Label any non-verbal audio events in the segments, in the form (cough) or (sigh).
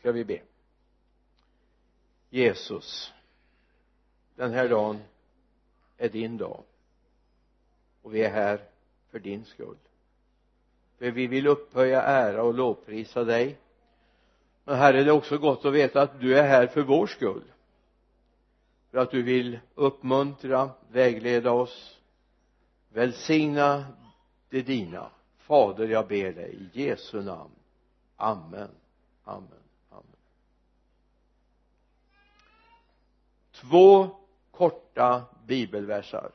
ska vi be? Jesus den här dagen är din dag. Och vi är här för din skull. För vi vill upphöja ära och lovprisa dig. Men herre det är också gott att veta att du är här för vår skull. För att du vill uppmuntra vägleda oss välsigna det dina. Fader jag ber dig i Jesu namn. Amen. Amen amen två korta bibelversar.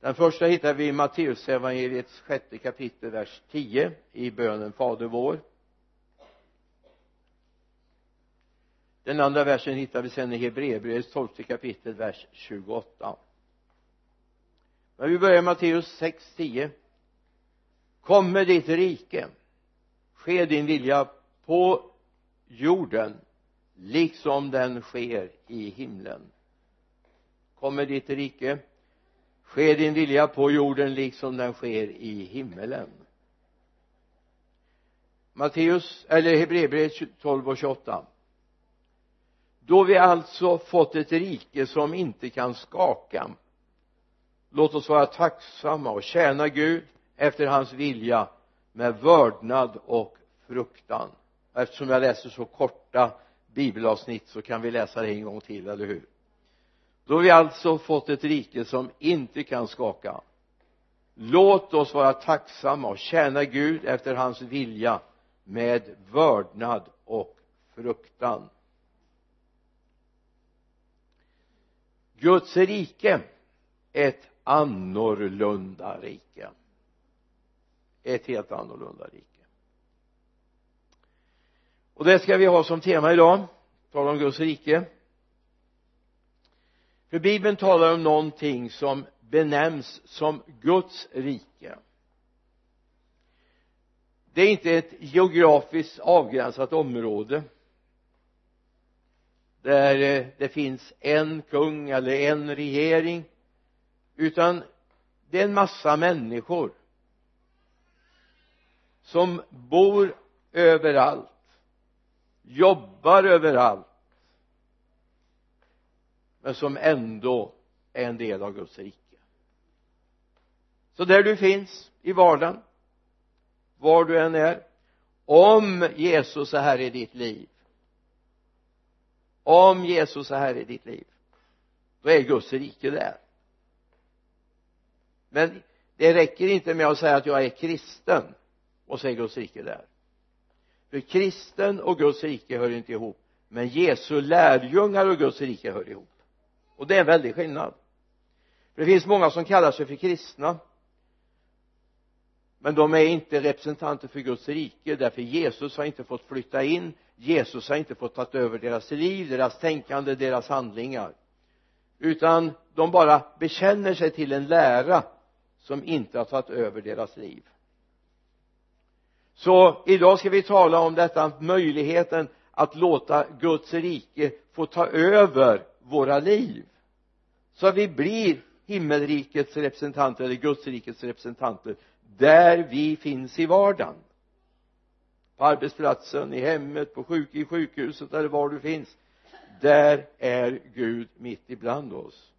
Den första hittar vi i Matteusevangeliets sjätte kapitel vers 10 i bönen Fader vår. Den andra versen hittar vi sen i Hebreerbrevets tolfte kapitel vers 28 men vi börjar i Matteus 6, 10 kommer ditt rike ske din vilja på jorden liksom den sker i himlen. Kommer ditt rike ske din vilja på jorden liksom den sker i himmelen. Matteus eller Hebreerbrevet 12 och 28 då vi alltså fått ett rike som inte kan skaka låt oss vara tacksamma och tjäna Gud efter hans vilja med vördnad och fruktan. Eftersom jag läser så korta bibelavsnitt så kan vi läsa det en gång till, eller hur? Då vi alltså fått ett rike som inte kan skaka. Låt oss vara tacksamma och tjäna Gud efter hans vilja med vördnad och fruktan. Guds rike ett annorlunda rike. Ett helt annorlunda rike och det ska vi ha som tema idag. Tala om Guds rike. För bibeln talar om någonting som benämns som Guds rike. Det är inte ett geografiskt avgränsat område. Där eh, det finns en kung eller en regering. Utan det är en massa människor som bor överallt jobbar överallt men som ändå är en del av Guds rike. Så där du finns i vardagen var du än är om Jesus är här i ditt liv om Jesus är här i ditt liv då är Guds rike där. Men det räcker inte med att säga att jag är kristen och så är Guds rike där för kristen och Guds rike hör inte ihop men Jesu lärjungar och Guds rike hör ihop. Och det är en väldig skillnad. För det finns många som kallar sig för kristna men de är inte representanter för Guds rike därför Jesus har inte fått flytta in Jesus har inte fått ta över deras liv, deras tänkande, deras handlingar. Utan de bara bekänner sig till en lära som inte har tagit över deras liv så idag ska vi tala om detta möjligheten att låta Guds rike få ta över våra liv. Så att vi blir himmelrikets representanter eller Guds rikets representanter där vi finns i vardagen. På arbetsplatsen, i hemmet, på sjuk i sjukhuset eller var du finns. Där är Gud mitt ibland oss.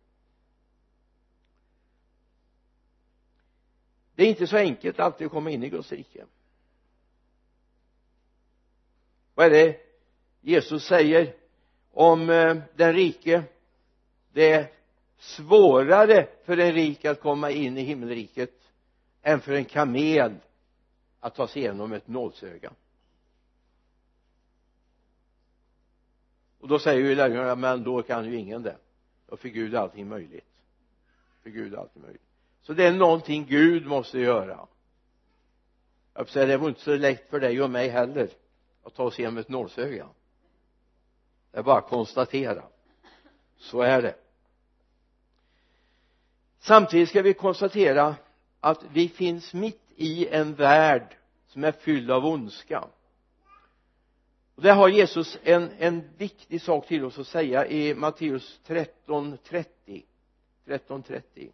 Det är inte så enkelt alltid att komma in i Guds rike vad är det? Jesus säger om eh, den rike det är svårare för en rik att komma in i himmelriket än för en kamel att ta sig igenom ett nålsöga. Och då säger ju lärjungarna men då kan ju ingen det. Och för Gud är allting möjligt. För Gud är allting möjligt. Så det är någonting Gud måste göra. Jag säga det var inte så lätt för dig och mig heller att ta oss igenom ett nålsöga det är bara att konstatera. Så är det. Samtidigt ska vi konstatera att vi finns mitt i en värld som är fylld av ondska. Och där har Jesus en, en viktig sak till oss att säga i Matteus 13.30 13.30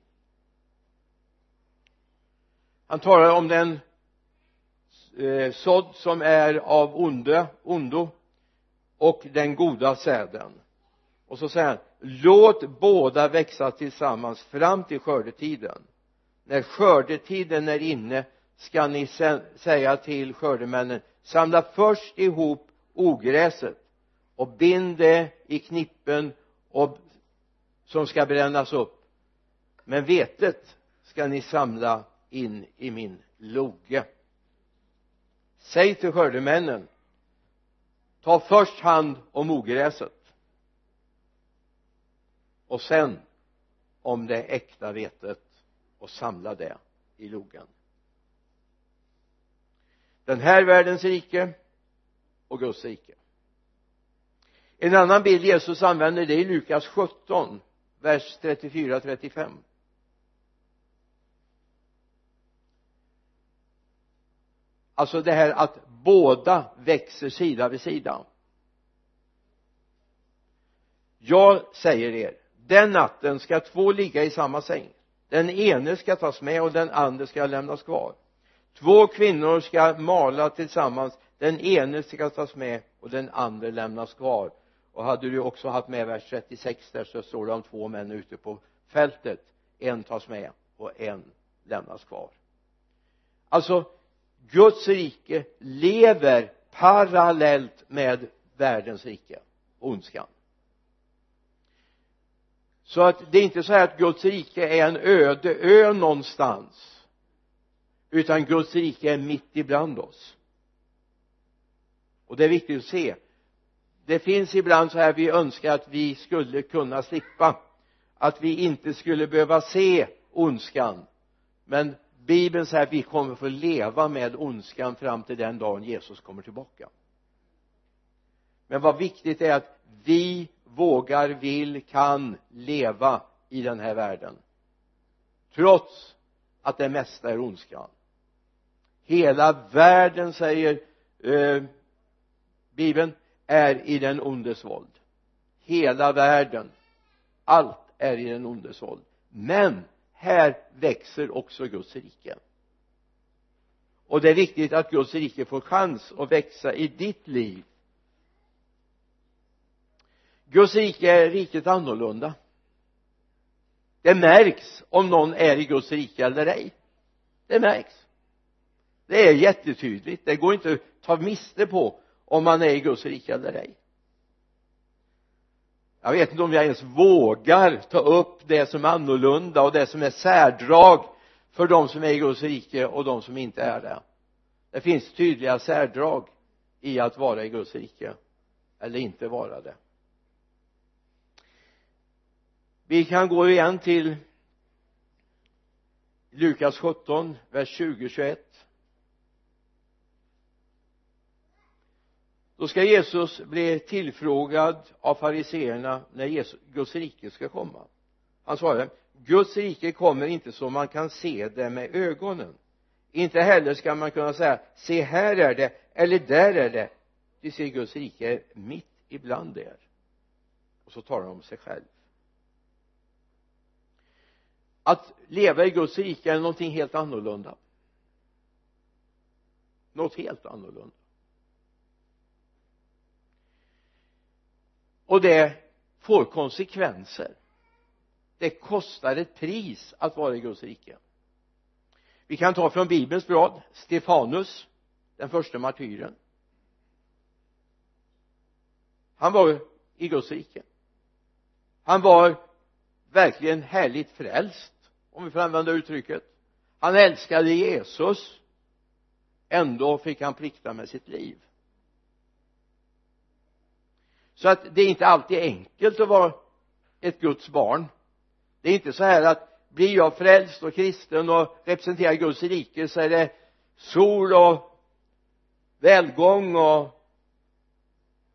han talar om den eh, sådd som är av onde, ondo och den goda säden. Och så säger han låt båda växa tillsammans fram till skördetiden. När skördetiden är inne ska ni säga till skördemännen samla först ihop ogräset och bind det i knippen och som ska brännas upp. Men vetet ska ni samla in i min loge säg till skördemännen ta först hand om ogräset. Och sen om det äkta vetet och samla det i logen. Den här världens rike och Guds rike. En annan bild Jesus använder det är i Lukas 17 vers 34-35 alltså det här att båda växer sida vid sida. Jag säger er den natten ska två ligga i samma säng. Den ene ska tas med och den andra ska lämnas kvar. Två kvinnor ska mala tillsammans. Den ene ska tas med och den andra lämnas kvar. Och hade du också haft med vers 36 där så står det om två män ute på fältet. En tas med och en lämnas kvar. Alltså Guds rike lever parallellt med världens rike ondskan. Så att det är inte så här att Guds rike är en öde ö någonstans utan Guds rike är mitt ibland oss. Och det är viktigt att se. Det finns ibland så här vi önskar att vi skulle kunna slippa att vi inte skulle behöva se ondskan. Men bibeln säger att vi kommer få leva med ondskan fram till den dagen Jesus kommer tillbaka. Men vad viktigt är att vi vågar, vill, kan leva i den här världen. Trots att det mesta är ondskan. Hela världen säger eh, bibeln är i den ondes våld. Hela världen. Allt är i den ondes våld. Men här växer också Guds rike. Och det är viktigt att Guds rike får chans att växa i ditt liv. Guds rike är riket annorlunda. Det märks om någon är i Guds rike eller ej. Det märks. Det är jättetydligt. Det går inte att ta miste på om man är i Guds rike eller ej jag vet inte om jag ens vågar ta upp det som är annorlunda och det som är särdrag för de som är i Guds rike och de som inte är det. Det finns tydliga särdrag i att vara i Guds rike eller inte vara det. Vi kan gå igen till Lukas 17 vers 20-21 då ska Jesus bli tillfrågad av fariseerna när Jesus, Guds rike ska komma. Han svarade Guds rike kommer inte så man kan se det med ögonen. Inte heller ska man kunna säga se här är det eller där är det. Du ser Guds rike är mitt ibland er. Och så talar han om sig själv. Att leva i Guds rike är någonting helt annorlunda. Något helt annorlunda. Och det får konsekvenser. Det kostar ett pris att vara i Guds rike. Vi kan ta från bibelns blad Stefanus den första martyren. Han var i Guds rike. Han var verkligen härligt frälst om vi får använda uttrycket. Han älskade Jesus. Ändå fick han plikta med sitt liv så att det är inte alltid enkelt att vara ett Guds barn. Det är inte så här att blir jag frälst och kristen och representerar Guds rike så är det sol och välgång och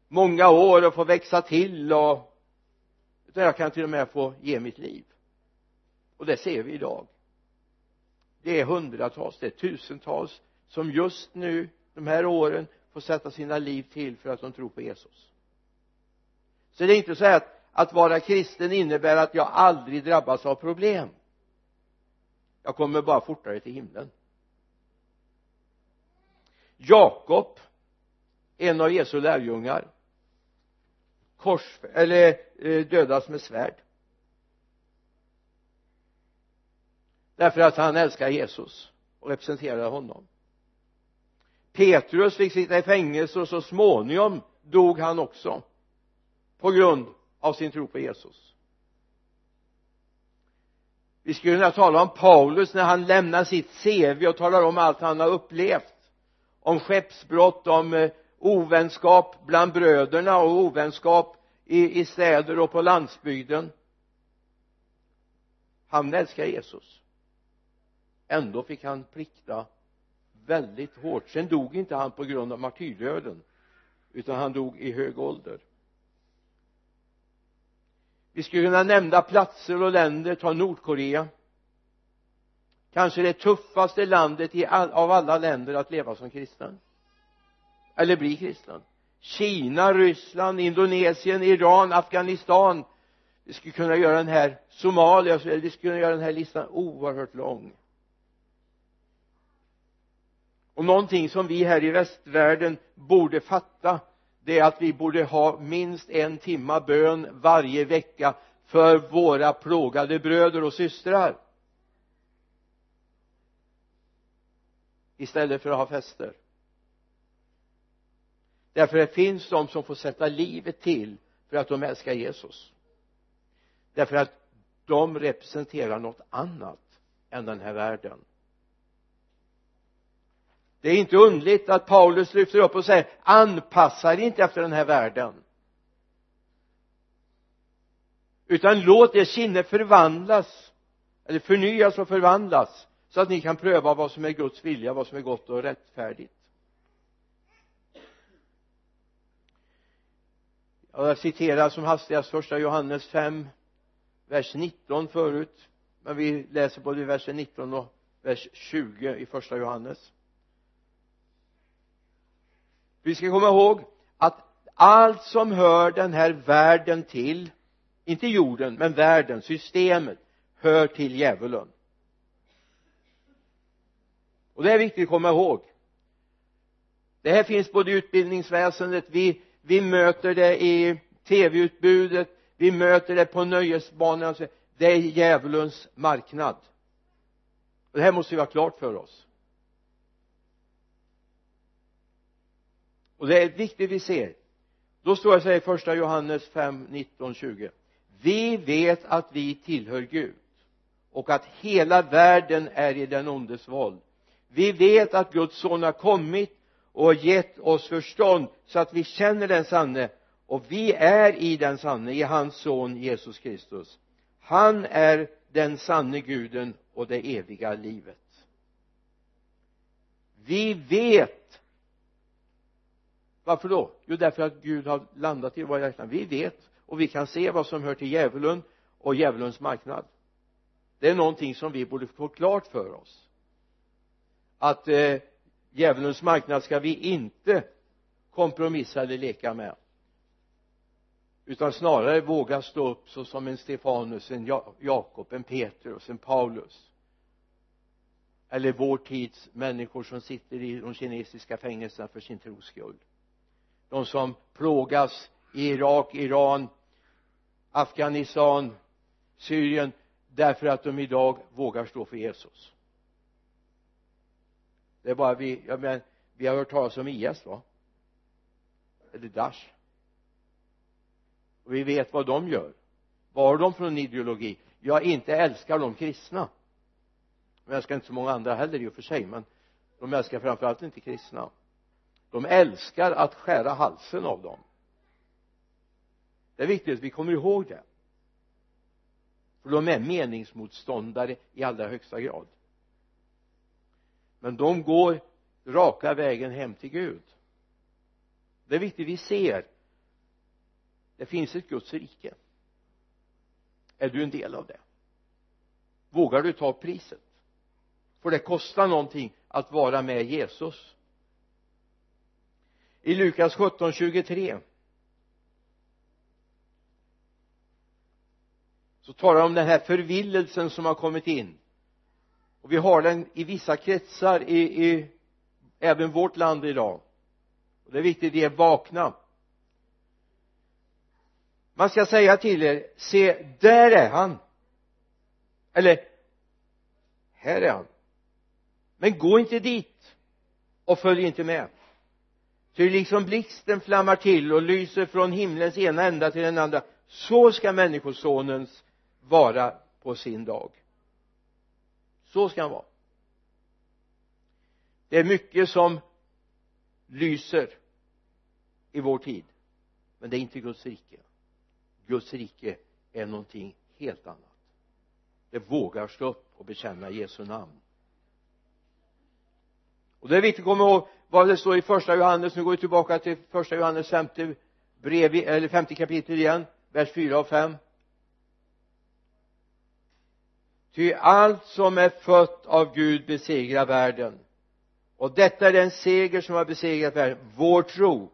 många år och få växa till och utan jag kan till och med få ge mitt liv. Och det ser vi idag. Det är hundratals, det är tusentals som just nu de här åren får sätta sina liv till för att de tror på Jesus så det är inte så att att vara kristen innebär att jag aldrig drabbas av problem. Jag kommer bara fortare till himlen. Jakob en av Jesu lärjungar kors eller eh, dödas med svärd. Därför att han älskar Jesus och representerar honom. Petrus fick sitta i fängelse och så småningom dog han också på grund av sin tro på Jesus. Vi skulle kunna tala om Paulus när han lämnar sitt CV och talar om allt han har upplevt. Om skeppsbrott, om eh, ovänskap bland bröderna och ovänskap i, i städer och på landsbygden. Han älskar Jesus. Ändå fick han plikta väldigt hårt. Sen dog inte han på grund av martyrdöden utan han dog i hög ålder vi skulle kunna nämna platser och länder ta Nordkorea. Kanske det tuffaste landet all, av alla länder att leva som kristen. Eller bli kristen. Kina, Ryssland, Indonesien, Iran, Afghanistan. Vi skulle kunna göra den här Somalia, vi skulle kunna göra den här listan oerhört lång. Och någonting som vi här i västvärlden borde fatta det är att vi borde ha minst en timma bön varje vecka för våra plågade bröder och systrar. Istället för att ha fester. Därför det finns de som får sätta livet till för att de älskar Jesus. Därför att de representerar något annat än den här världen det är inte underligt att Paulus lyfter upp och säger anpassa er inte efter den här världen. Utan låt er sinne förvandlas eller förnyas och förvandlas så att ni kan pröva vad som är Guds vilja, vad som är gott och rättfärdigt. Jag citerar som hastigast första Johannes 5 vers 19 förut. Men vi läser både vers 19 och vers 20 i första Johannes vi ska komma ihåg att allt som hör den här världen till inte jorden men världen, systemet hör till djävulen. Och det är viktigt att komma ihåg. Det här finns både i utbildningsväsendet. Vi, vi möter det i tv-utbudet. Vi möter det på nöjesbanorna det är djävulens marknad. Och det här måste vi ha klart för oss. Och det är viktigt vi ser. Då står det så här i första Johannes 5, 19, 20 vi vet att vi tillhör Gud och att hela världen är i den ondes våld. Vi vet att Guds son har kommit och gett oss förstånd så att vi känner den sanne. Och vi är i den sanne i hans son Jesus Kristus. Han är den sanne guden och det eviga livet. Vi vet varför då? Jo därför att Gud har landat i våra hjärtan. Vi vet och vi kan se vad som hör till djävulen och djävulens marknad. Det är någonting som vi borde få klart för oss. Att eh, djävulens marknad ska vi inte kompromissa eller leka med. Utan snarare våga stå upp så som en Stefanus, en Jakob, en Petrus, en Paulus. Eller vår tids människor som sitter i de kinesiska fängelserna för sin tros skull de som plågas i Irak, Iran, Afghanistan, Syrien därför att de idag vågar stå för Jesus. Det är bara vi, jag menar vi har hört talas om IS va? Eller Daesh. Och vi vet vad de gör. Vad har de för ideologi? Jag inte älskar de kristna. De älskar inte så många andra heller i och för sig men de älskar framförallt inte kristna de älskar att skära halsen av dem. Det är viktigt att vi kommer ihåg det. För de är meningsmotståndare i allra högsta grad. Men de går raka vägen hem till Gud. Det är viktigt vi ser. Det finns ett Guds rike. Är du en del av det? Vågar du ta priset? För det kostar någonting att vara med Jesus? I Lukas 17, 23 så talar om den här förvillelsen som har kommit in. Och vi har den i vissa kretsar i, i även vårt land idag. Och det är viktigt att vi är vakna. Man ska säga till er se där är han. Eller här är han. Men gå inte dit och följ inte med ty liksom blixten flammar till och lyser från himlens ena ända till den andra så ska människosonens vara på sin dag. Så ska han vara. Det är mycket som lyser i vår tid men det är inte Guds rike. Guds rike är någonting helt annat. Det vågar stå upp och bekänna Jesu namn. Och det är viktigt att komma ihåg vad det står i första Johannes nu går vi tillbaka till första Johannes femte brev eller femte kapitel igen vers 4 och 5 ty allt som är fött av Gud besegrar världen. Och detta är den seger som har besegrat världen vår tro.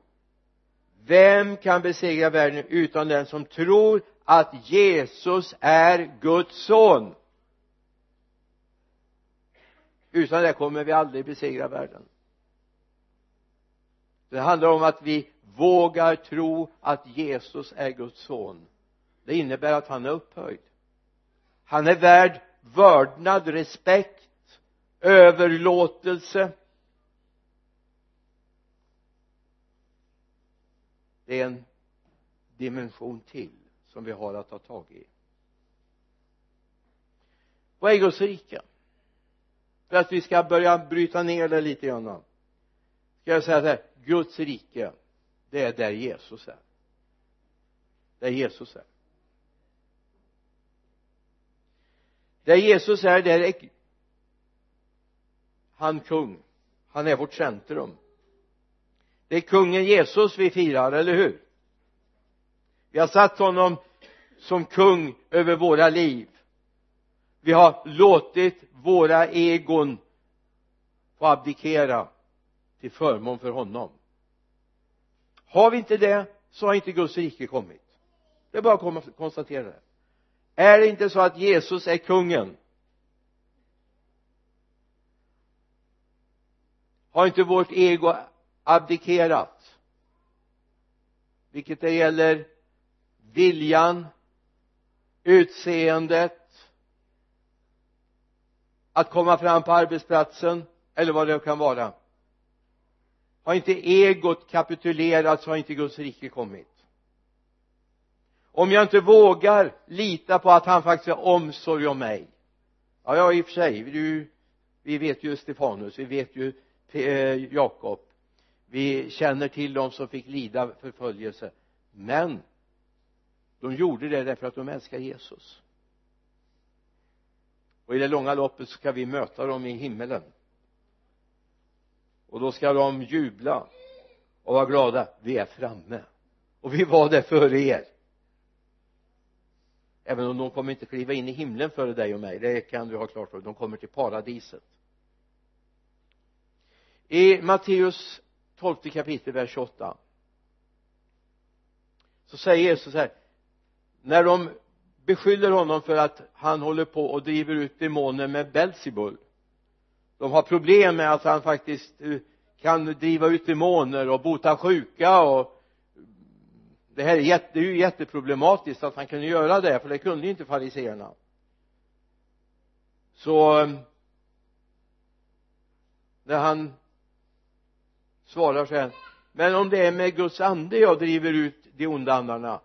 Vem kan besegra världen utan den som tror att Jesus är Guds son? Utan det kommer vi aldrig besegra världen det handlar om att vi vågar tro att Jesus är Guds son. Det innebär att han är upphöjd. Han är värd vördnad, respekt, överlåtelse. Det är en dimension till som vi har att ta tag i. Vad är Guds rike? För att vi ska börja bryta ner det lite grann jag säga så här Guds rike det är där Jesus är. Där Jesus är. Där Jesus är där är han kung. Han är vårt centrum. Det är kungen Jesus vi firar, eller hur? Vi har satt honom som kung över våra liv. Vi har låtit våra egon få abdikera till förmån för honom. Har vi inte det så har inte Guds rike kommit. Det är bara att konstatera det. Är det inte så att Jesus är kungen? Har inte vårt ego abdikerat? Vilket det gäller viljan utseendet att komma fram på arbetsplatsen eller vad det kan vara har inte egot kapitulerat så har inte Guds rike kommit. Om jag inte vågar lita på att han faktiskt har omsorg om mig. Ja, ja i och för sig. Du, vi vet ju Stefanus vi vet ju eh, Jakob. Vi känner till dem som fick lida förföljelse. Men de gjorde det därför att de älskar Jesus. Och i det långa loppet ska vi möta dem i himmelen och då ska de jubla och vara glada. Vi är framme. Och vi var där före er. Även om de kommer inte kliva in i himlen före dig och mig det kan du ha klart för dig, de kommer till paradiset. I Matteus 12 kapitel vers 28 så säger Jesus så här. När de beskyller honom för att han håller på och driver ut demoner med Belsibul de har problem med att han faktiskt eh, kan driva ut demoner och bota sjuka och det här är, jätte, det är ju jätteproblematiskt att han kunde göra det för det kunde ju inte fariseerna. Så eh, när han svarar så här men om det är med Guds ande jag driver ut de onda andarna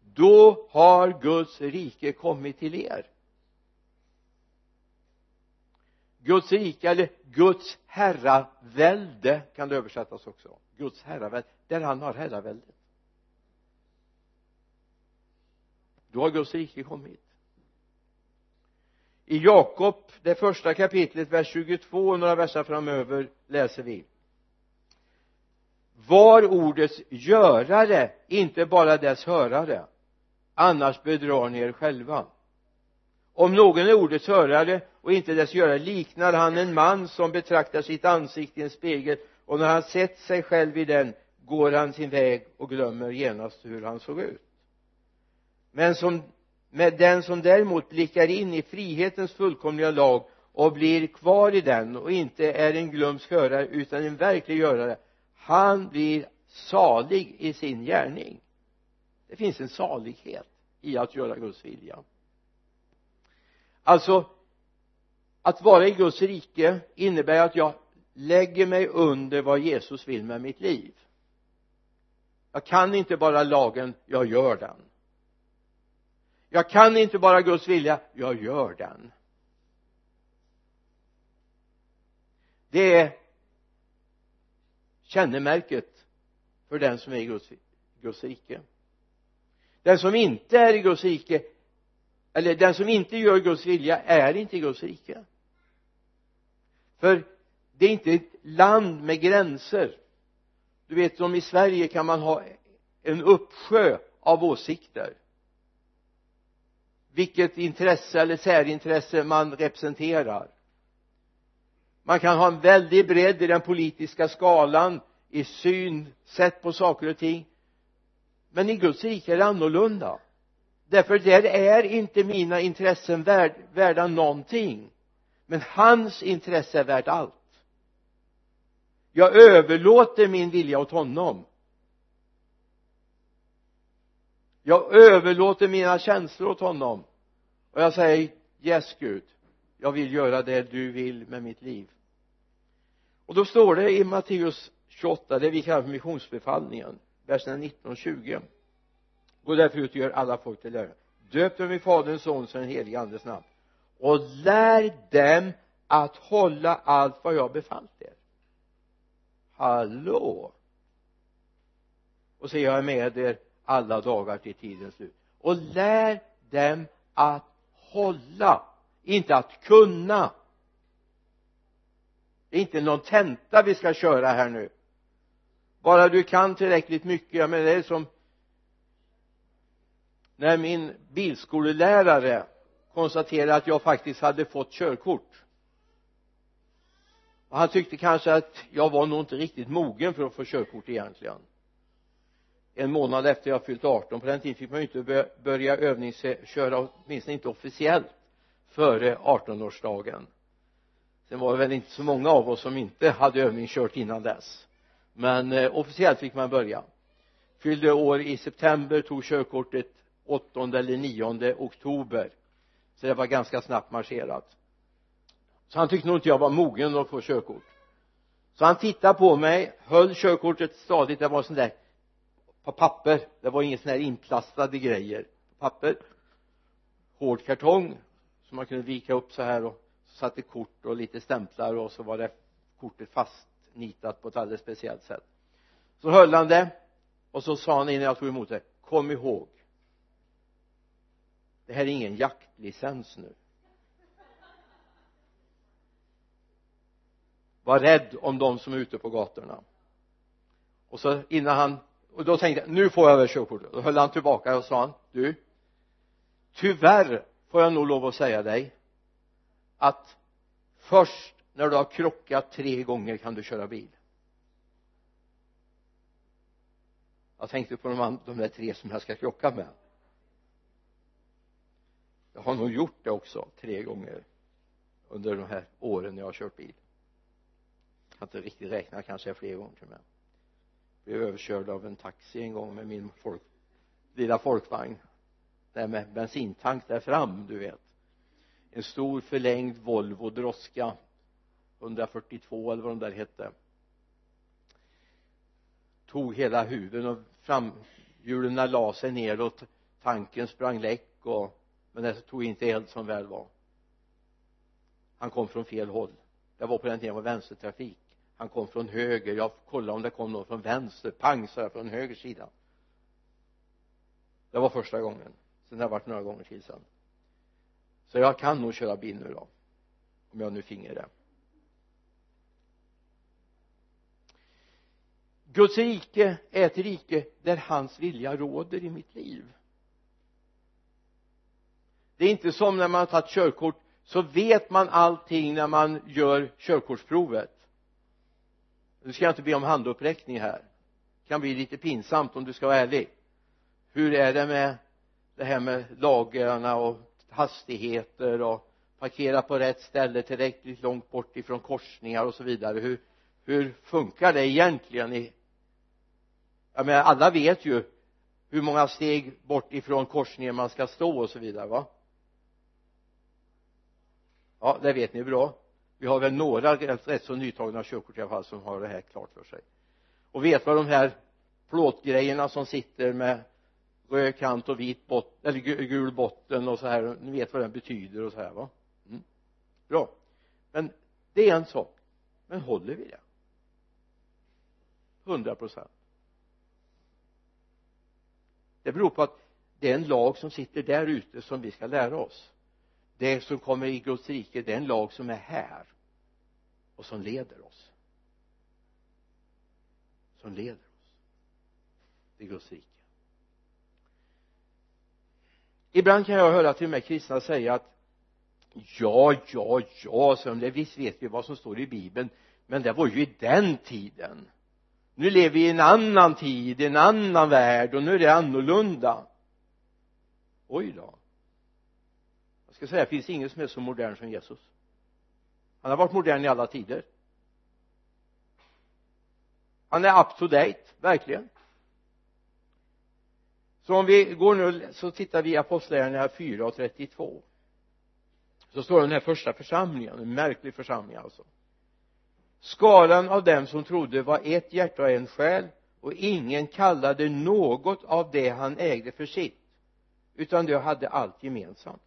då har Guds rike kommit till er. Guds rike eller Guds herravälde kan det översättas också. Guds herravälde där han har herraväldet. Då har Guds rike kommit. I Jakob det första kapitlet vers 22 och några verser framöver läser vi. Var ordets görare inte bara dess hörare annars bedrar ni er själva om någon är ordets hörare och inte dess görare liknar han en man som betraktar sitt ansikte i en spegel och när han sett sig själv i den går han sin väg och glömmer genast hur han såg ut. Men som med den som däremot blickar in i frihetens fullkomliga lag och blir kvar i den och inte är en glömsk hörare utan en verklig görare han blir salig i sin gärning. Det finns en salighet i att göra Guds vilja alltså att vara i Guds rike innebär att jag lägger mig under vad Jesus vill med mitt liv. Jag kan inte bara lagen, jag gör den. Jag kan inte bara Guds vilja, jag gör den. Det är kännemärket för den som är i Guds, Guds rike. Den som inte är i Guds rike eller den som inte gör Guds vilja är inte i Guds rike. För det är inte ett land med gränser. Du vet som i Sverige kan man ha en uppsjö av åsikter. Vilket intresse eller särintresse man representerar. Man kan ha en väldig bredd i den politiska skalan i synsätt på saker och ting. Men i Guds rike är det annorlunda därför där är inte mina intressen värd, värda någonting. Men hans intresse är värt allt. Jag överlåter min vilja åt honom. Jag överlåter mina känslor åt honom. Och jag säger yes Gud jag vill göra det du vill med mitt liv. Och då står det i Matteus 28 det vi kallar för missionsbefallningen verserna 19 och 20 gå därför ut och gör alla folk till lärare döp dem i faderns sons och den helige andes namn. Och lär dem att hålla allt vad jag befallt er. Hallå? Och så är med er alla dagar till tidens slut. Och lär dem att hålla inte att kunna. Det är inte någon tenta vi ska köra här nu. Bara du kan tillräckligt mycket jag menar det är som när min bilskolelärare konstaterade att jag faktiskt hade fått körkort. Och han tyckte kanske att jag var nog inte riktigt mogen för att få körkort egentligen. En månad efter jag fyllt 18 på den tiden fick man ju inte börja övningsköra åtminstone inte officiellt före 18-årsdagen sen var det väl inte så många av oss som inte hade övningskört innan dess. Men eh, officiellt fick man börja. Fyllde år i september tog körkortet åttonde eller nionde oktober. Så det var ganska snabbt marscherat. Så han tyckte nog inte jag var mogen att få körkort. Så han tittade på mig höll körkortet stadigt. Det var sån där på papper. Det var inget sån där inplastade grejer papper. Hård kartong som man kunde vika upp så här och satte kort och lite stämplar och så var det kortet fastnitat på ett alldeles speciellt sätt. Så höll han det och så sa han innan jag tog emot det kom ihåg det här är ingen jaktlicens nu. Var rädd om de som är ute på gatorna. Och så innan han och då tänkte jag nu får jag väl körkortet. Då höll han tillbaka och sa han du tyvärr får jag nog lov att säga dig att först när du har krockat tre gånger kan du köra bil. Jag tänkte på de, de där tre som jag ska krocka med jag har nog gjort det också tre gånger under de här åren jag har kört bil. Jag har inte riktigt räknat kanske fler gånger till jag blev överkörd av en taxi en gång med min folk, lilla folkvagn. Där med bensintank där fram du vet. En stor förlängd Volvo droska 142 eller vad de där hette. Tog hela huven och framhjulen la sig neråt tanken sprang läck och men det tog inte eld som väl var. Han kom från fel håll. Det var på den tiden var vänstertrafik. Han kom från höger. Jag kollade om det kom någon från vänster. Pang sa jag från höger sida. Det var första gången. Sen har det varit några gånger till sen. Så jag kan nog köra bil nu då om jag nu finge det. Guds rike är ett rike där hans vilja råder i mitt liv det är inte som när man har tagit körkort så vet man allting när man gör körkortsprovet. Nu ska jag inte be om handuppräckning här. Det kan bli lite pinsamt om du ska vara ärlig. Hur är det med det här med lagarna och hastigheter och parkera på rätt ställe tillräckligt långt bort ifrån korsningar och så vidare? Hur, hur funkar det egentligen i jag menar alla vet ju hur många steg bort ifrån korsningen man ska stå och så vidare va? Ja det vet ni bra. Vi har väl några rätt så nytagna körkort i alla fall som har det här klart för sig. Och vet vad de här plåtgrejerna som sitter med röd kant och vit botten eller gul botten och så här ni vet vad den betyder och så här va? Mm. bra. Men det är en sak. Men håller vi det? Hundra procent. Det beror på att det är en lag som sitter där ute som vi ska lära oss det som kommer i Guds rike det är en lag som är här. Och som leder oss. Som leder oss. Till Guds rike ibland kan jag höra till och med kristna säga att ja, ja, ja, så det visst vet vi vad som står i bibeln. Men det var ju i den tiden. Nu lever vi i en annan tid, i en annan värld och nu är det annorlunda. Oj då ska säga det finns ingen som är så modern som Jesus. Han har varit modern i alla tider. Han är up to date, verkligen. Så om vi går nu så tittar vi i apostlagärningarna 4 och 32 så står den här första församlingen, en märklig församling alltså. Skalan av dem som trodde var ett hjärta och en själ och ingen kallade något av det han ägde för sitt utan de hade allt gemensamt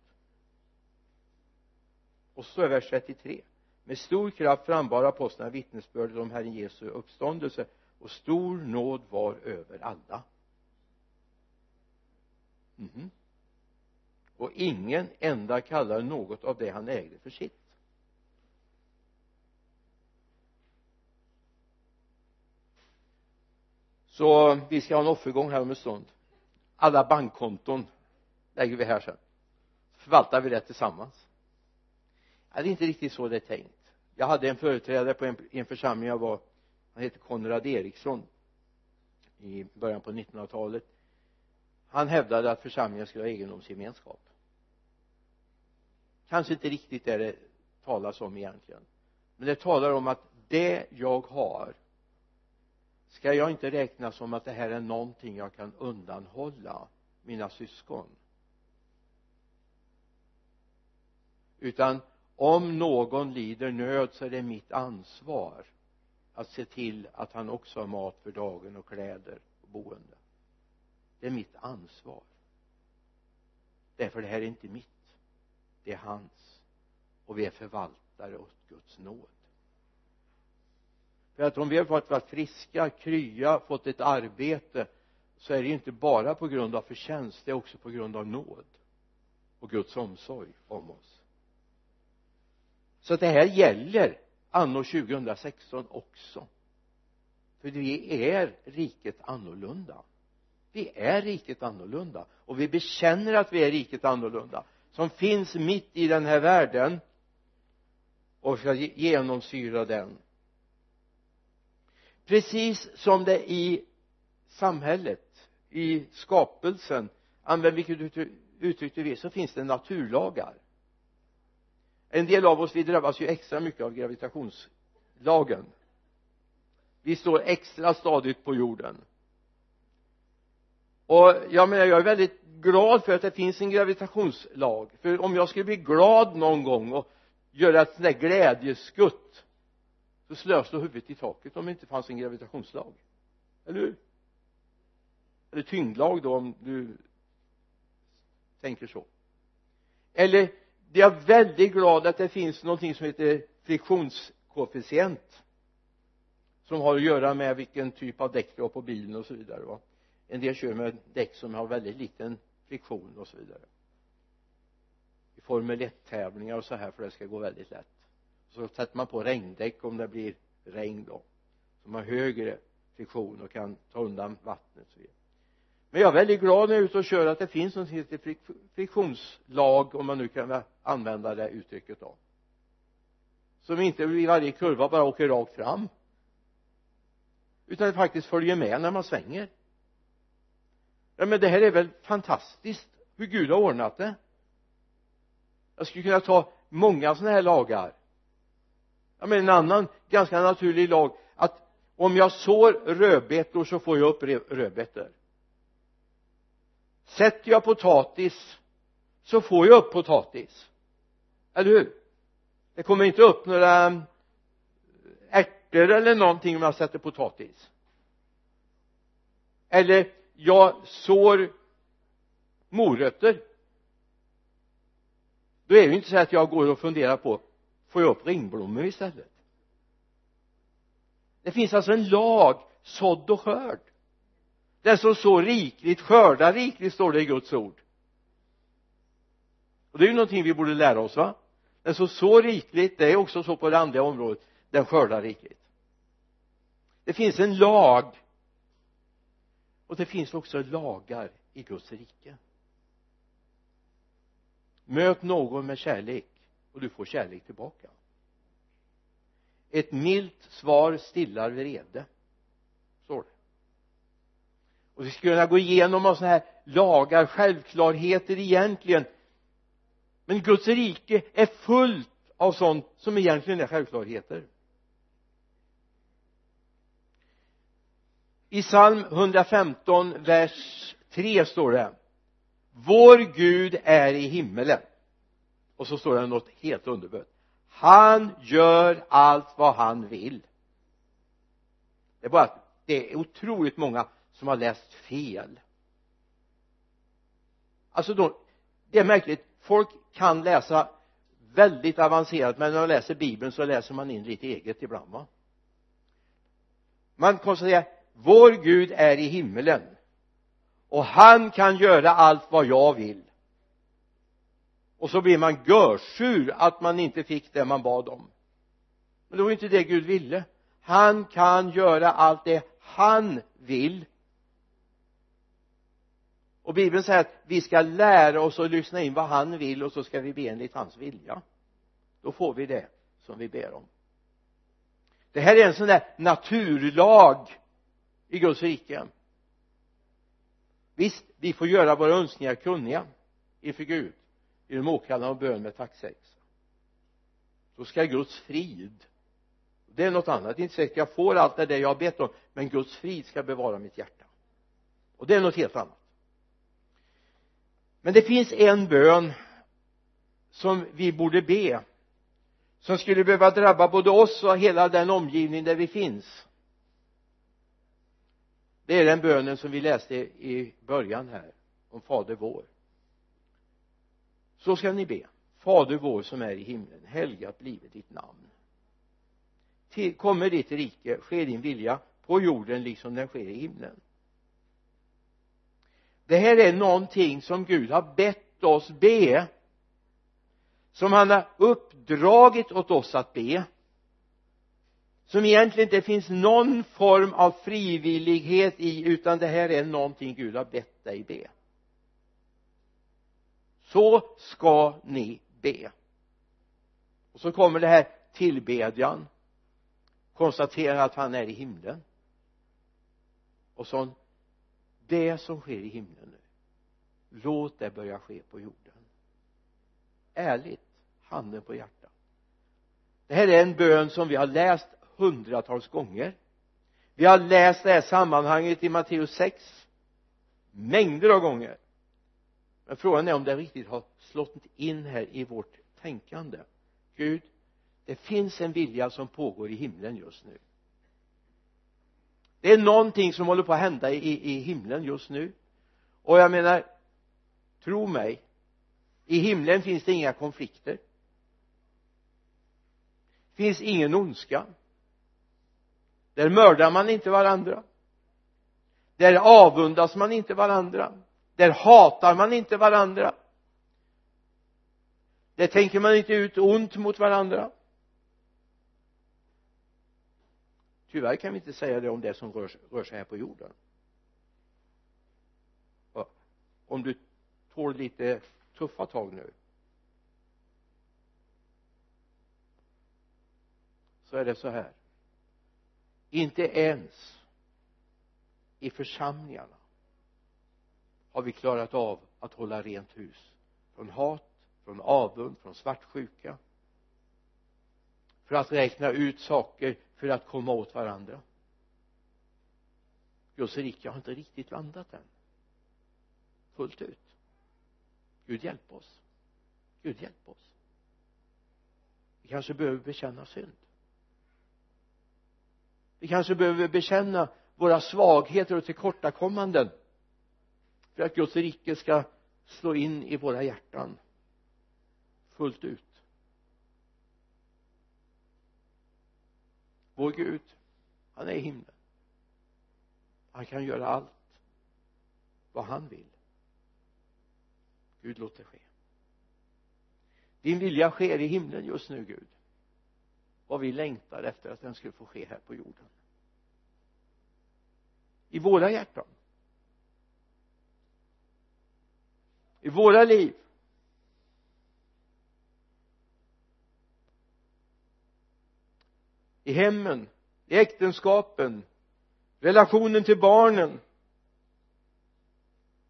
och så är vers 33 med stor kraft frambar apostlarna vittnesbördet om Herren Jesu uppståndelse och stor nåd var över alla. Mm. och ingen enda kallade något av det han ägde för sitt. Så vi ska ha en offergång här om en stund. Alla bankkonton lägger vi här sen. Förvaltar vi det tillsammans? Ja, det är inte riktigt så det är tänkt? Jag hade en företrädare på en, en församling jag var han hette Konrad Eriksson i början på 1900-talet han hävdade att församlingen skulle ha egendomsgemenskap. Kanske inte riktigt det det talas om egentligen. Men det talar om att det jag har ska jag inte räkna som att det här är någonting jag kan undanhålla mina syskon. Utan om någon lider nöd så är det mitt ansvar att se till att han också har mat för dagen och kläder och boende. Det är mitt ansvar. Därför det här är inte mitt. Det är hans. Och vi är förvaltare åt Guds nåd. För att om vi har fått vara friska, krya, fått ett arbete så är det inte bara på grund av förtjänst det är också på grund av nåd och Guds omsorg om oss så att det här gäller anno 2016 också. För vi är riket annorlunda. Vi är riket annorlunda. Och vi bekänner att vi är riket annorlunda som finns mitt i den här världen och ska genomsyra den. Precis som det i samhället i skapelsen använd vilket uttryck du vill så finns det naturlagar en del av oss vi drabbas ju extra mycket av gravitationslagen. Vi står extra stadigt på jorden. Och jag menar jag är väldigt glad för att det finns en gravitationslag. För om jag skulle bli glad någon gång och göra ett sånt där glädjeskutt så skulle jag slå huvudet i taket om det inte fanns en gravitationslag. Eller hur? Eller tyngdlag då om du tänker så. Eller jag är väldigt glad att det finns någonting som heter friktionskoefficient som har att göra med vilken typ av däck du har på bilen och så vidare va. En del kör med däck som har väldigt liten friktion och så vidare. I formel 1 tävlingar och så här för det ska gå väldigt lätt. Så sätter man på regndäck om det blir regn då som har högre friktion och kan ta undan vattnet och så vidare men jag är väldigt glad när jag är ute och kör att det finns något som heter friktionslag om man nu kan använda det uttrycket då. Som inte i varje kurva bara åker rakt fram. Utan det faktiskt följer med när man svänger. Ja men det här är väl fantastiskt hur Gud har ordnat det. Jag skulle kunna ta många sådana här lagar. Ja men en annan ganska naturlig lag att om jag sår rödbetor så får jag upp rödbetor sätter jag potatis så får jag upp potatis. Eller hur? Det kommer inte upp några ärtor eller någonting om jag sätter potatis. Eller jag sår morötter. Då är det ju inte så att jag går och funderar på får jag upp ringblommor istället? Det finns alltså en lag sådd och skörd den som så rikligt skördar rikligt står det i Guds ord. Och det är ju någonting vi borde lära oss va? Den som så rikligt det är också så på det andliga området den skördar rikligt. Det finns en lag. Och det finns också lagar i Guds rike. Möt någon med kärlek och du får kärlek tillbaka. Ett milt svar stillar vrede och vi skulle kunna gå igenom av sådana här lagar, självklarheter egentligen. Men Guds rike är fullt av sånt som egentligen är självklarheter. I psalm 115 vers 3 står det vår Gud är i himmelen. Och så står det något helt underbart. Han gör allt vad han vill. Det är bara att det är otroligt många som har läst fel. Alltså då, det är märkligt. Folk kan läsa väldigt avancerat men när man läser bibeln så läser man in lite eget ibland va? Man konstaterar vår Gud är i himmelen och han kan göra allt vad jag vill. Och så blir man görsur att man inte fick det man bad om. Men det var ju inte det Gud ville. Han kan göra allt det han vill och bibeln säger att vi ska lära oss att lyssna in vad han vill och så ska vi be enligt hans vilja. Då får vi det som vi ber om. Det här är en sån där naturlag i Guds rike. Visst vi får göra våra önskningar kunniga inför Gud genom åkallan och bön med tacksägelse. Då ska Guds frid det är något annat. Inte säkert jag får allt det där jag har bett om men Guds frid ska bevara mitt hjärta. Och det är något helt annat men det finns en bön som vi borde be som skulle behöva drabba både oss och hela den omgivning där vi finns. Det är den bönen som vi läste i början här om fader vår. Så ska ni be. Fader vår som är i himlen helgat blive ditt namn. Till, kommer ditt rike ske din vilja på jorden liksom den sker i himlen det här är någonting som Gud har bett oss be som han har uppdragit åt oss att be som egentligen inte finns någon form av frivillighet i utan det här är någonting Gud har bett dig be. Så ska ni be. Och så kommer det här tillbedjan konstatera att han är i himlen. Och så det som sker i himlen nu låt det börja ske på jorden. Ärligt handen på hjärtat. Det här är en bön som vi har läst hundratals gånger. Vi har läst det här sammanhanget i Matteus 6 mängder av gånger. Men frågan är om det riktigt har slått in här i vårt tänkande. Gud det finns en vilja som pågår i himlen just nu det är någonting som håller på att hända i, i himlen just nu. Och jag menar tro mig i himlen finns det inga konflikter. Finns ingen ondska. Där mördar man inte varandra. Där avundas man inte varandra. Där hatar man inte varandra. Där tänker man inte ut ont mot varandra. Tyvärr kan vi inte säga det om det som rör, rör sig här på jorden. Om du tål lite tuffa tag nu så är det så här. Inte ens i församlingarna har vi klarat av att hålla rent hus. Från hat, från avund, från svartsjuka för att räkna ut saker för att komma åt varandra. Guds rike har inte riktigt landat än. Fullt ut. Gud hjälp oss. Gud hjälp oss. Vi kanske behöver bekänna synd. Vi kanske behöver bekänna våra svagheter och tillkortakommanden för att Guds rike ska slå in i våra hjärtan fullt ut. Gud. Han är i himlen. Han kan göra allt vad han vill. Gud låt det ske. Din vilja sker i himlen just nu Gud. Vad vi längtar efter att den skulle få ske här på jorden. I våra hjärtan. I våra liv. I hemmen i äktenskapen relationen till barnen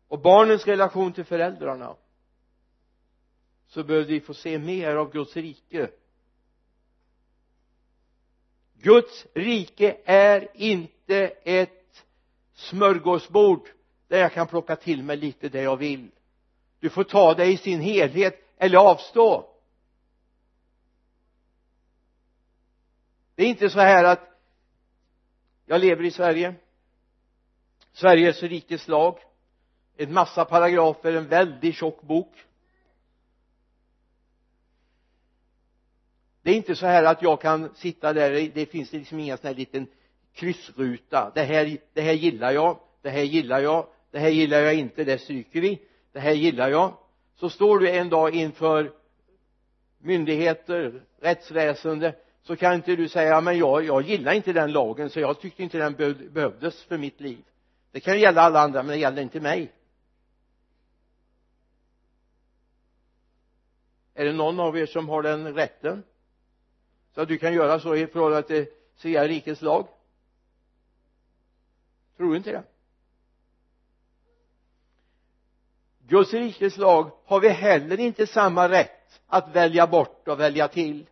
och barnens relation till föräldrarna så behöver vi få se mer av Guds rike. Guds rike är inte ett smörgåsbord där jag kan plocka till mig lite det jag vill. Du får ta det i sin helhet eller avstå. Det är inte så här att jag lever i Sverige. Sveriges rikes lag. En massa paragrafer, en väldigt tjock bok. Det är inte så här att jag kan sitta där det finns liksom ingen sån här liten kryssruta. Det här, det här gillar jag det här gillar jag det här gillar jag inte, det stryker vi. Det här gillar jag. Så står du en dag inför myndigheter, rättsväsende så kan inte du säga men jag, jag gillar inte den lagen så jag tyckte inte den behövdes för mitt liv. Det kan gälla alla andra men det gäller inte mig. Är det någon av er som har den rätten? Så att du kan göra så i förhållande till Svea rikes lag. Tror du inte det? Guds rikes lag har vi heller inte samma rätt att välja bort och välja till.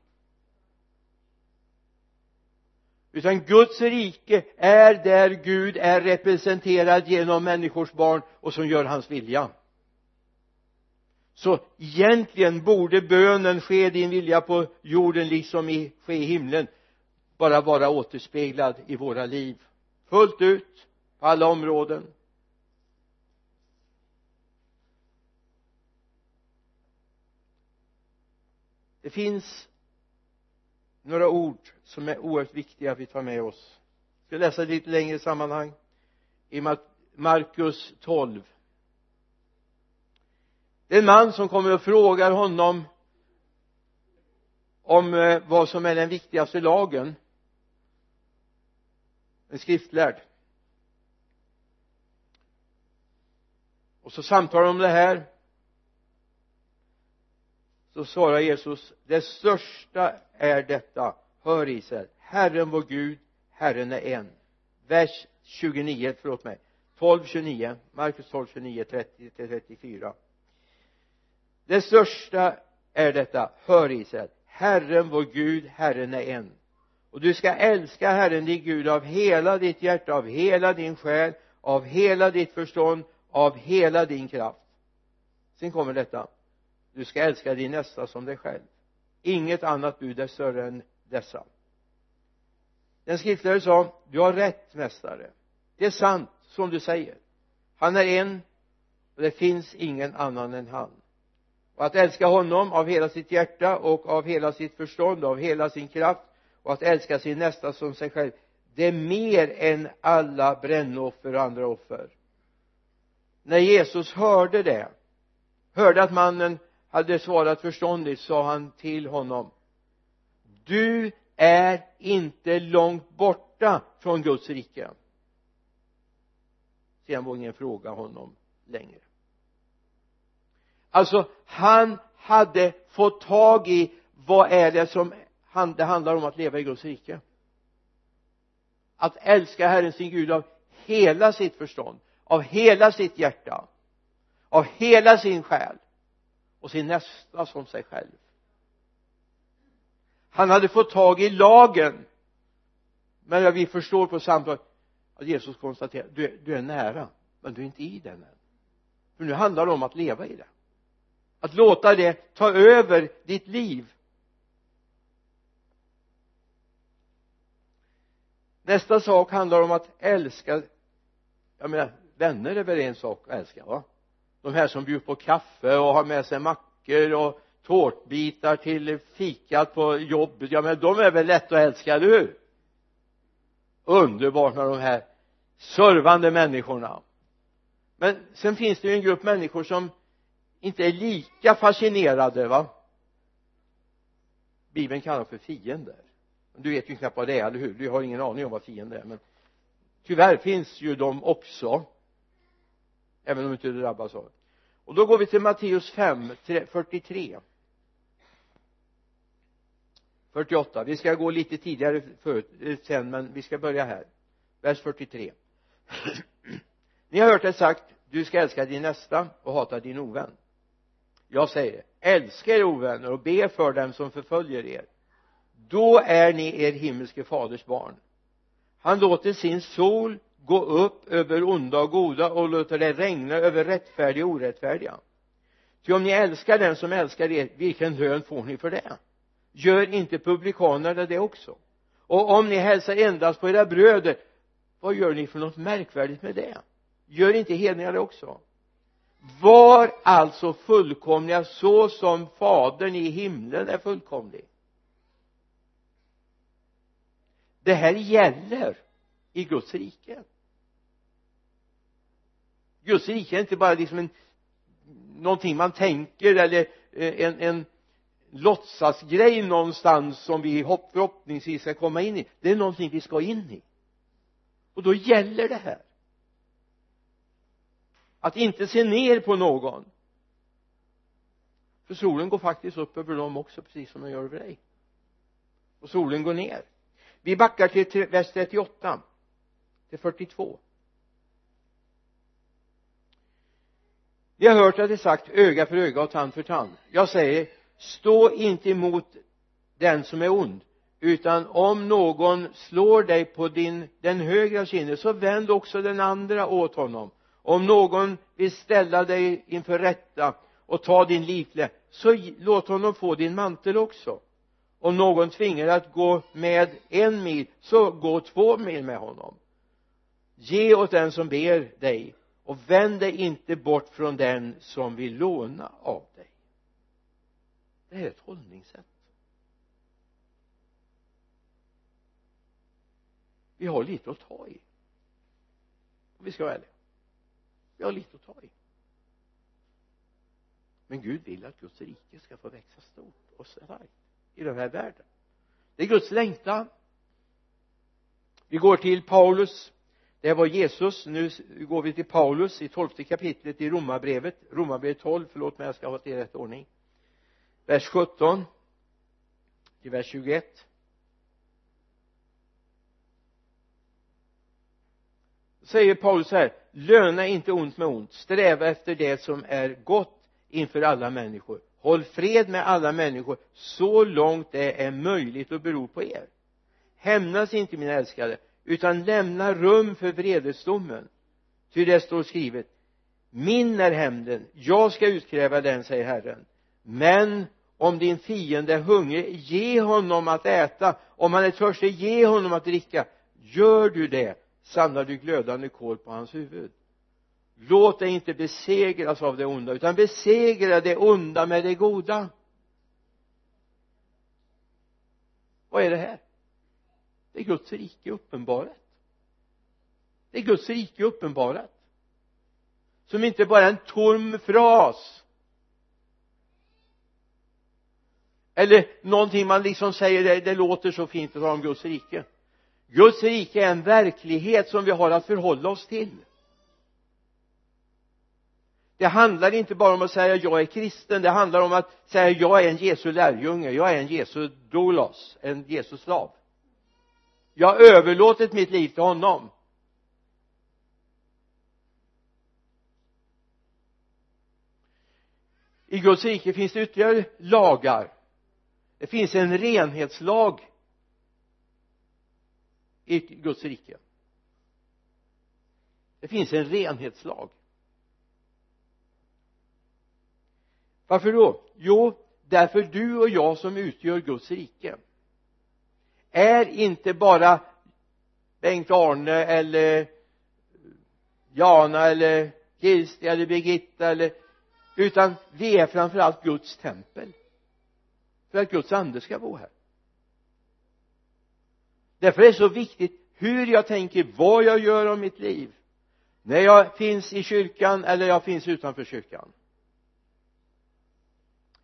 Utan Guds rike är där Gud är representerad genom människors barn och som gör hans vilja. Så egentligen borde bönen ske din vilja på jorden liksom i, ske i himlen. Bara vara återspeglad i våra liv. Fullt ut på alla områden. Det finns några ord som är oerhört viktiga att vi tar med oss. Jag ska läsa lite längre sammanhang? I Markus 12 det är en man som kommer och frågar honom om eh, vad som är den viktigaste lagen. En skriftlärd. Och så samtalar de om det här så svarar Jesus det största är detta. Hör Israel. Herren vår Gud Herren är en. Vers 29 förlåt mig. 12 29 Markus 12 29 30 34 det största är detta. Hör Israel. Herren vår Gud Herren är en. Och du ska älska Herren din Gud av hela ditt hjärta av hela din själ av hela ditt förstånd av hela din kraft. Sen kommer detta du ska älska din nästa som dig själv. Inget annat bud är större än dessa. Den skriftlärde sa du har rätt mästare. Det är sant som du säger. Han är en och det finns ingen annan än han. Och att älska honom av hela sitt hjärta och av hela sitt förstånd och av hela sin kraft och att älska sin nästa som sig själv det är mer än alla brännoffer och andra offer. När Jesus hörde det hörde att mannen hade svarat förståndigt sa han till honom du är inte långt borta från Guds rike. Sedan vågade ingen fråga honom längre. Alltså han hade fått tag i vad är det som det handlar om att leva i Guds rike. Att älska Herren sin Gud av hela sitt förstånd av hela sitt hjärta av hela sin själ och sin nästa som sig själv. Han hade fått tag i lagen. Men vi förstår på samtalet att Jesus konstaterar du, du är nära men du är inte i den än. För nu handlar det om att leva i det. Att låta det ta över ditt liv. Nästa sak handlar om att älska jag menar vänner är väl en sak att älska va? De här som bjuder på kaffe och har med sig mackor och tårtbitar till fikat på jobbet ja men de är väl lätta att älska, eller hur? Underbart med de här servande människorna. Men sen finns det ju en grupp människor som inte är lika fascinerade va? Bibeln kallar för fiender. Du vet ju knappt vad det är, eller hur? Du har ingen aning om vad fiende är men tyvärr finns ju de också även om du inte drabbas av det. Och då går vi till Matteus 5, 43 48 vi ska gå lite tidigare förut, eh, sen men vi ska börja här. Vers 43 (clears throat) ni har hört det sagt du ska älska din nästa och hata din ovän. Jag säger älska er ovänner och be för dem som förföljer er. Då är ni er himmelske faders barn. Han låter sin sol gå upp över onda och goda och låta det regna över rättfärdiga och orättfärdiga. Ty om ni älskar den som älskar er vilken lön får ni för det? Gör inte publikanerna det också? Och om ni hälsar endast på era bröder vad gör ni för något märkvärdigt med det? Gör inte hedningar det också? Var alltså fullkomliga så som fadern i himlen är fullkomlig. Det här gäller i Guds rike. Guds rike är inte bara liksom en någonting man tänker eller eh, en, en låtsasgrej någonstans som vi förhoppningsvis ska komma in i. Det är någonting vi ska in i. Och då gäller det här. Att inte se ner på någon. För solen går faktiskt upp över dem också precis som den gör över dig. Och solen går ner. Vi backar till vers 38 till 42 vi har hört att det är sagt öga för öga och tand för tand. Jag säger stå inte emot den som är ond utan om någon slår dig på din, den högra kinden så vänd också den andra åt honom. Om någon vill ställa dig inför rätta och ta din likle så låt honom få din mantel också. Om någon tvingar dig att gå med en mil så gå två mil med honom ge åt den som ber dig och vänd dig inte bort från den som vill låna av dig. Det här är ett hållningssätt. Vi har lite att ta i om vi ska vara ärliga. Vi har lite att ta i. Men Gud vill att Guds rike ska få växa stort och starkt i den här världen. Det är Guds längtan. Vi går till Paulus det var Jesus. Nu går vi till Paulus i tolfte kapitlet i romarbrevet. Romarbrevet 12 förlåt mig jag ska ha det i rätt ordning. Vers 17 till vers 21 säger Paulus så här löna inte ont med ont. Sträva efter det som är gott inför alla människor. Håll fred med alla människor så långt det är möjligt och beror på er. Hämnas inte mina älskade utan lämna rum för vredesdomen. Ty det står skrivet min är hämnden jag ska utkräva den säger Herren. Men om din fiende är hungrig ge honom att äta. Om han är törstig ge honom att dricka. Gör du det samlar du glödande kol på hans huvud. Låt dig inte besegras av det onda utan besegra det onda med det goda. Vad är det här? Det är Guds rike uppenbarat det är Guds rike uppenbarat som inte bara är en tom fras. Eller någonting man liksom säger det, det låter så fint att tala om Guds rike. Guds rike är en verklighet som vi har att förhålla oss till. Det handlar inte bara om att säga jag är kristen. Det handlar om att säga jag är en Jesu lärjunge. Jag är en Jesu dolos en Jesu slav jag har överlåtit mitt liv till honom. I Guds rike finns det ytterligare lagar. Det finns en renhetslag i Guds rike. Det finns en renhetslag. Varför då? Jo därför du och jag som utgör Guds rike är inte bara Bengt-Arne eller Jana eller Kirsti eller Birgitta eller utan vi är framförallt Guds tempel. För att Guds ande ska bo här. Därför är det så viktigt hur jag tänker, vad jag gör av mitt liv. När jag finns i kyrkan eller jag finns utanför kyrkan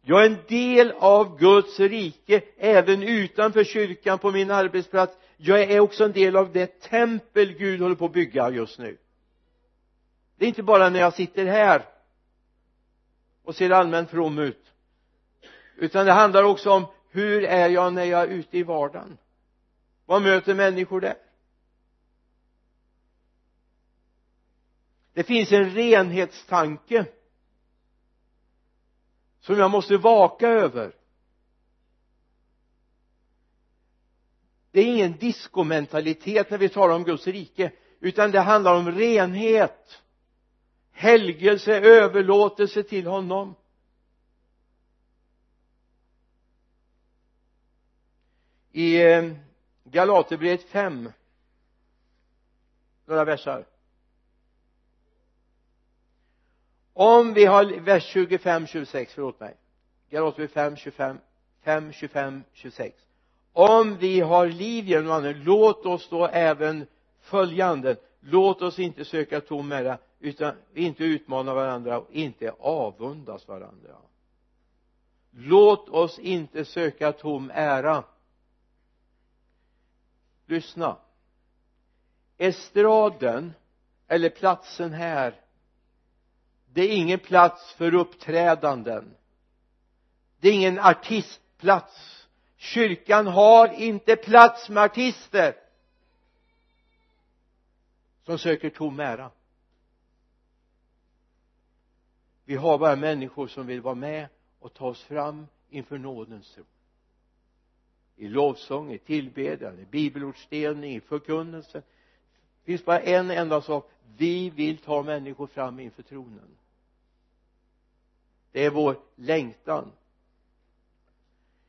jag är en del av Guds rike även utanför kyrkan på min arbetsplats. Jag är också en del av det tempel Gud håller på att bygga just nu. Det är inte bara när jag sitter här och ser allmänt from ut utan det handlar också om hur är jag när jag är ute i vardagen? Vad möter människor där? Det finns en renhetstanke som jag måste vaka över. Det är ingen diskomentalitet när vi talar om Guds rike utan det handlar om renhet. Helgelse, överlåtelse till honom. I eh, Galaterbrevet 5 några versar. Om vi har vers 25 26 förlåt mig. Galaterbrevet 5 25 5 25 26 om vi har liv genom anden låt oss då även följande låt oss inte söka tom ära utan inte utmana varandra och inte avundas varandra. Låt oss inte söka tom ära. Lyssna. Estraden eller platsen här det är ingen plats för uppträdanden. Det är ingen artistplats. Kyrkan har inte plats med artister som söker tom ära. Vi har bara människor som vill vara med och ta oss fram inför nådens tron i lovsång, i tillbedjan, i bibelordsdelning, i förkunnelse. Det finns bara en enda sak. Vi vill ta människor fram inför tronen det är vår längtan.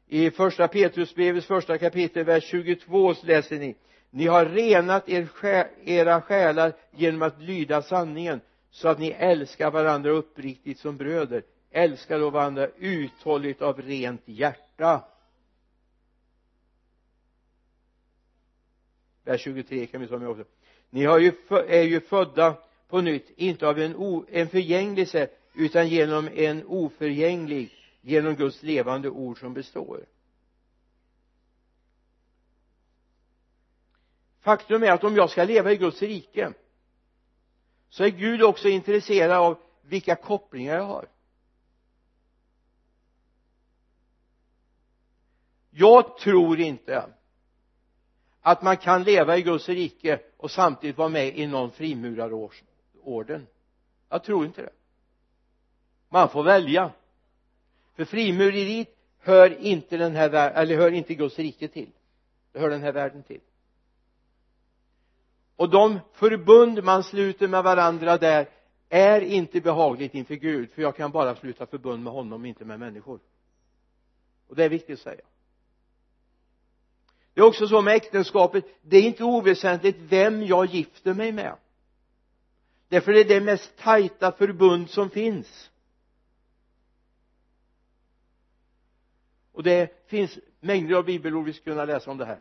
I första Petrusbrevets första kapitel vers 22 läser ni. Ni har renat er själ, era själar genom att lyda sanningen så att ni älskar varandra uppriktigt som bröder. Älskar då varandra uthålligt av rent hjärta. Vers 23 kan vi ta med också. Ni har ju, är ju födda på nytt inte av en, o, en förgänglig förgängelse utan genom en oförgänglig genom Guds levande ord som består. Faktum är att om jag ska leva i Guds rike så är Gud också intresserad av vilka kopplingar jag har. Jag tror inte att man kan leva i Guds rike och samtidigt vara med i någon frimurarorden. Jag tror inte det man får välja. För frimureriet hör inte den här världen eller hör inte Guds rike till. Det hör den här världen till. Och de förbund man sluter med varandra där är inte behagligt inför Gud för jag kan bara sluta förbund med honom inte med människor. Och det är viktigt att säga. Det är också så med äktenskapet det är inte oväsentligt vem jag gifter mig med. Därför är det det mest tajta förbund som finns. Och det finns mängder av bibelord vi skulle kunna läsa om det här.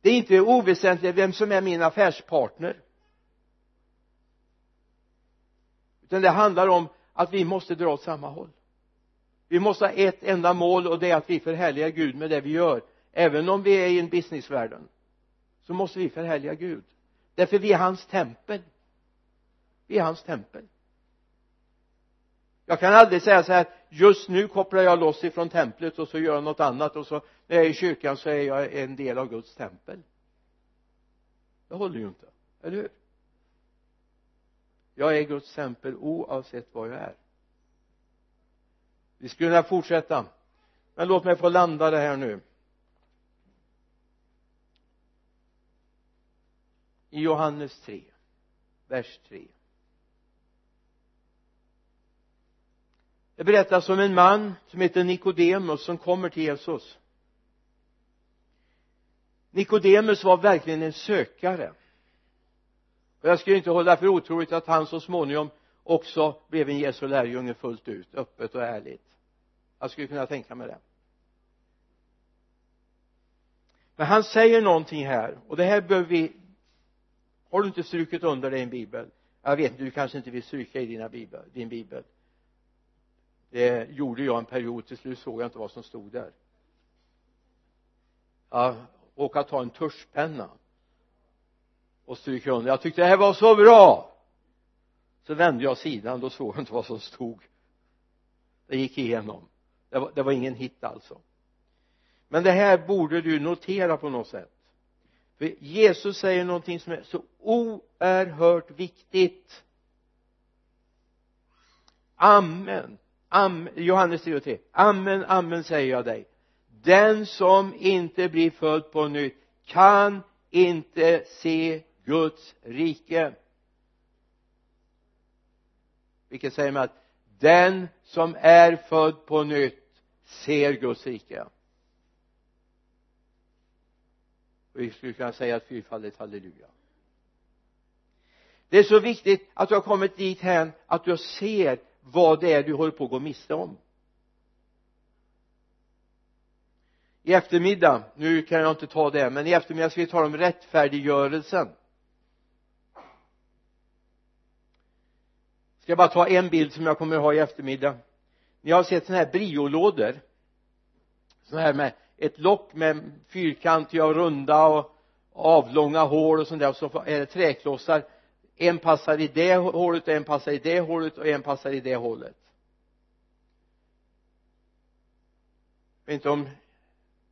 Det är inte oväsentligt vem som är min affärspartner. Utan det handlar om att vi måste dra åt samma håll. Vi måste ha ett enda mål och det är att vi förhärligar Gud med det vi gör. Även om vi är i en businessvärlden så måste vi förhärliga Gud. Därför vi är hans tempel. Vi är hans tempel. Jag kan aldrig säga så här just nu kopplar jag loss ifrån templet och så gör jag något annat och så när jag är i kyrkan så är jag en del av Guds tempel. Det håller ju inte, eller hur? Jag är Guds tempel oavsett var jag är. Vi skulle kunna fortsätta men låt mig få landa det här nu. I Johannes 3 vers 3 det berättas om en man som heter Nikodemus som kommer till Jesus. Nikodemus var verkligen en sökare. Och jag skulle inte hålla för otroligt att han så småningom också blev en Jesu lärjunge fullt ut, öppet och ärligt. Jag skulle kunna tänka mig det. Men han säger någonting här och det här behöver vi har du inte strukit under det i en bibel? Jag vet du kanske inte vill stryka i dina bibel, din bibel det gjorde jag en period till slut såg jag inte vad som stod där. Jag råkade ta en tuschpenna och stryka under. Jag tyckte det här var så bra! Så vände jag sidan då såg jag inte vad som stod. Det gick igenom. Det var, det var ingen hit alltså. Men det här borde du notera på något sätt. För Jesus säger någonting som är så oerhört viktigt. Amen, amen Johannes 3 och 3 amen, amen säger jag dig. Den som inte blir född på nytt kan inte se Guds rike. Vilket säger mig att den som är född på nytt ser Guds rike. Vi skulle kunna säga att fyrfaldigt halleluja. Det är så viktigt att du har kommit dit hän att du ser vad det är du håller på att gå miste om. I eftermiddag nu kan jag inte ta det men i eftermiddag ska vi tala om rättfärdiggörelsen. Ska jag bara ta en bild som jag kommer att ha i eftermiddag? Ni har sett sådana här briolådor. Sådana här med ett lock med fyrkantiga och runda och avlånga hål och sånt där och så är det träklossar en passar i det hålet och en passar i det hålet och en passar i det hålet. Jag vet inte om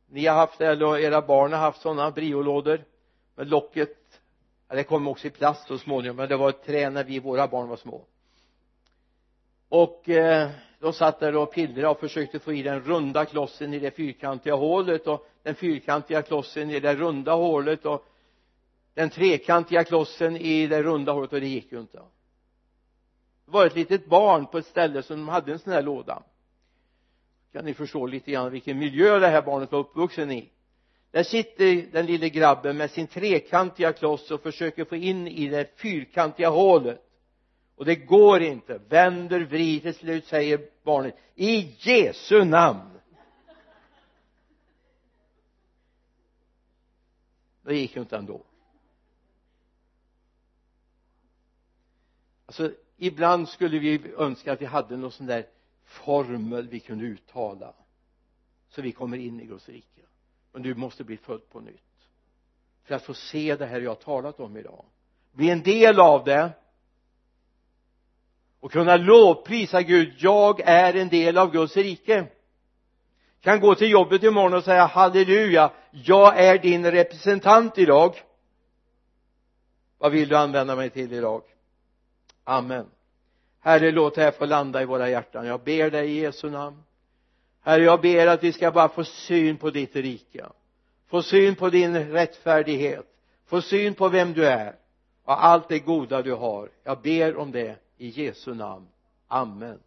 ni har haft det eller era barn har haft sådana briolådor med locket ja, det kom också i plast så småningom men det var ett trä när vi våra barn var små. Och eh, de satt där och pillrade och försökte få i den runda klossen i det fyrkantiga hålet och den fyrkantiga klossen i det runda hålet och den trekantiga klossen i det runda hålet och det gick ju inte. Det var ett litet barn på ett ställe som hade en sån här låda. Kan ni förstå lite grann vilken miljö det här barnet var uppvuxen i? Där sitter den lille grabben med sin trekantiga kloss och försöker få in i det fyrkantiga hålet. Och det går inte. Vänder vrider till slut säger barnet i Jesu namn! Det gick ju inte ändå. Alltså ibland skulle vi önska att vi hade någon sån där formel vi kunde uttala så vi kommer in i Guds rike men du måste bli född på nytt. För att få se det här jag har talat om idag. Bli en del av det. Och kunna lovprisa Gud jag är en del av Guds rike. Kan gå till jobbet imorgon och säga halleluja jag är din representant idag. Vad vill du använda mig till idag? Amen. Herre låt det här få landa i våra hjärtan. Jag ber dig i Jesu namn. Herre jag ber att vi ska bara få syn på ditt rika. få syn på din rättfärdighet. Få syn på vem du är och allt det goda du har. Jag ber om det i Jesu namn. Amen.